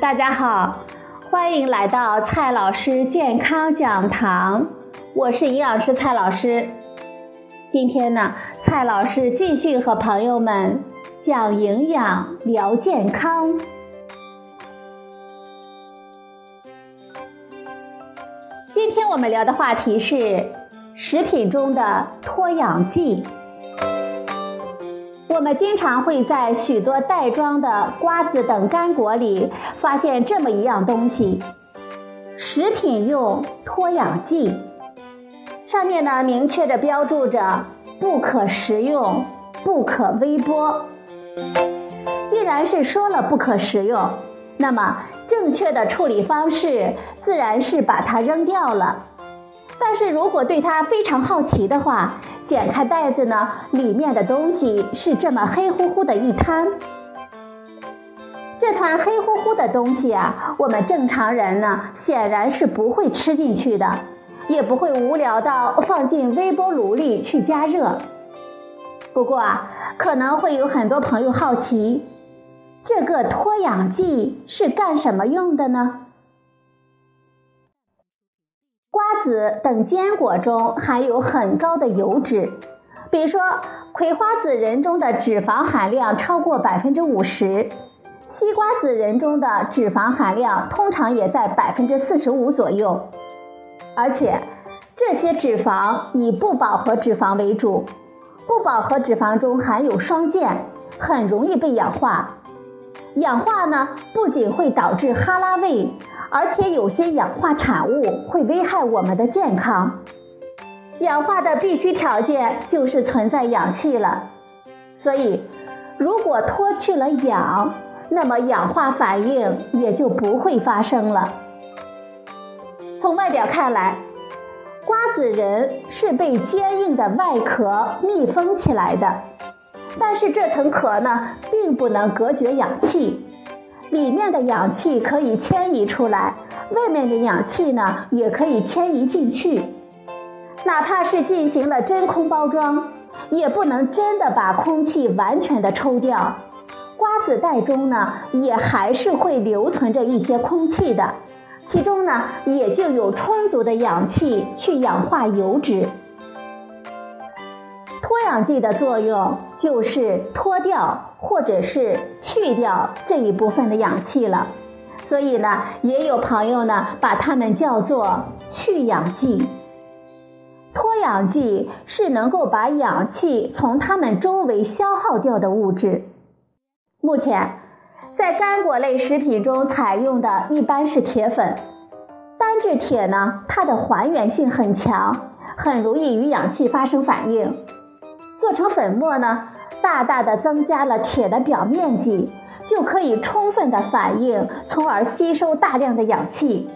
大家好，欢迎来到蔡老师健康讲堂，我是营养师蔡老师。今天呢，蔡老师继续和朋友们讲营养、聊健康。今天我们聊的话题是食品中的脱氧剂。我们经常会在许多袋装的瓜子等干果里发现这么一样东西——食品用脱氧剂。上面呢明确的标注着“不可食用，不可微波”。既然是说了不可食用，那么正确的处理方式自然是把它扔掉了。但是如果对它非常好奇的话，点开袋子呢，里面的东西是这么黑乎乎的一滩。这团黑乎乎的东西啊，我们正常人呢显然是不会吃进去的，也不会无聊到放进微波炉里去加热。不过啊，可能会有很多朋友好奇，这个脱氧剂是干什么用的呢？子等坚果中含有很高的油脂，比如说葵花籽仁中的脂肪含量超过百分之五十，西瓜籽仁中的脂肪含量通常也在百分之四十五左右。而且这些脂肪以不饱和脂肪为主，不饱和脂肪中含有双键，很容易被氧化。氧化呢，不仅会导致哈拉味。而且有些氧化产物会危害我们的健康。氧化的必须条件就是存在氧气了，所以如果脱去了氧，那么氧化反应也就不会发生了。从外表看来，瓜子仁是被坚硬的外壳密封起来的，但是这层壳呢，并不能隔绝氧气。里面的氧气可以迁移出来，外面的氧气呢也可以迁移进去。哪怕是进行了真空包装，也不能真的把空气完全的抽掉。瓜子袋中呢也还是会留存着一些空气的，其中呢也就有充足的氧气去氧化油脂。氧剂的作用就是脱掉或者是去掉这一部分的氧气了，所以呢，也有朋友呢把它们叫做去氧剂。脱氧剂是能够把氧气从它们周围消耗掉的物质。目前，在干果类食品中采用的一般是铁粉，单质铁呢，它的还原性很强，很容易与氧气发生反应。做成粉末呢，大大的增加了铁的表面积，就可以充分的反应，从而吸收大量的氧气。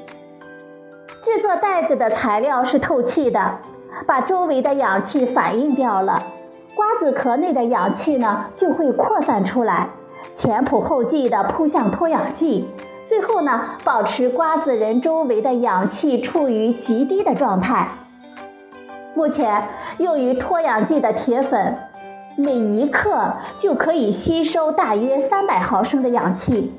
制作袋子的材料是透气的，把周围的氧气反应掉了，瓜子壳内的氧气呢就会扩散出来，前仆后继的扑向脱氧剂，最后呢保持瓜子仁周围的氧气处于极低的状态。目前用于脱氧剂的铁粉，每一克就可以吸收大约三百毫升的氧气。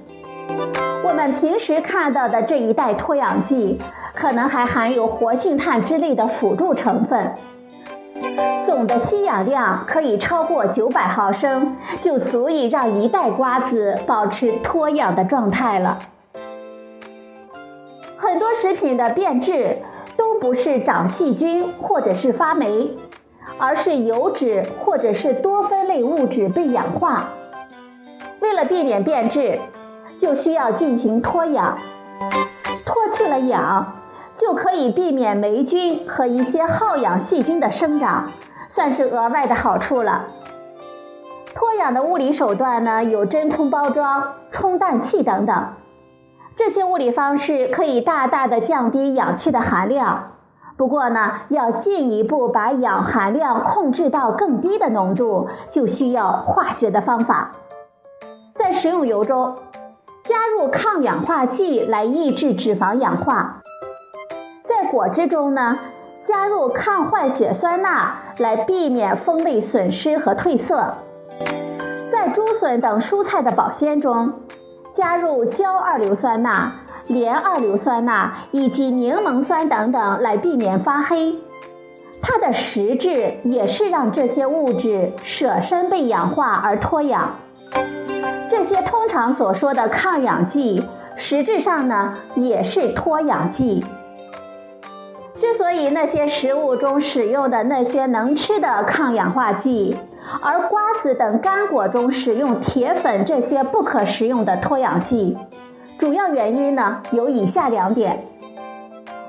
我们平时看到的这一袋脱氧剂，可能还含有活性炭之类的辅助成分，总的吸氧量可以超过九百毫升，就足以让一袋瓜子保持脱氧的状态了。很多食品的变质。都不是长细菌或者是发霉，而是油脂或者是多酚类物质被氧化。为了避免变质，就需要进行脱氧。脱去了氧，就可以避免霉菌和一些耗氧细菌的生长，算是额外的好处了。脱氧的物理手段呢，有真空包装、充氮气等等。这些物理方式可以大大的降低氧气的含量，不过呢，要进一步把氧含量控制到更低的浓度，就需要化学的方法。在食用油中加入抗氧化剂来抑制脂肪氧化，在果汁中呢加入抗坏血酸钠来避免风味损失和褪色，在竹笋等蔬菜的保鲜中。加入焦二硫酸钠、连二硫酸钠以及柠檬酸等等来避免发黑。它的实质也是让这些物质舍身被氧化而脱氧。这些通常所说的抗氧剂，实质上呢也是脱氧剂。之所以那些食物中使用的那些能吃的抗氧化剂，而瓜子等干果中使用铁粉这些不可食用的脱氧剂，主要原因呢有以下两点。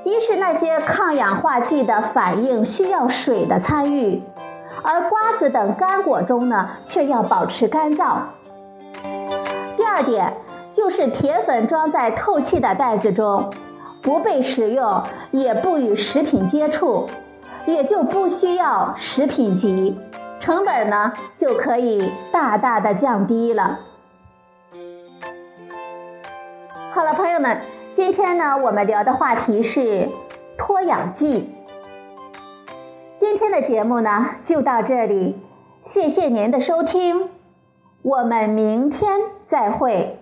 一是那些抗氧化剂的反应需要水的参与，而瓜子等干果中呢却要保持干燥。第二点就是铁粉装在透气的袋子中，不被食用，也不与食品接触，也就不需要食品级，成本呢就可以大大的降低了。好了，朋友们。今天呢，我们聊的话题是脱氧剂。今天的节目呢，就到这里，谢谢您的收听，我们明天再会。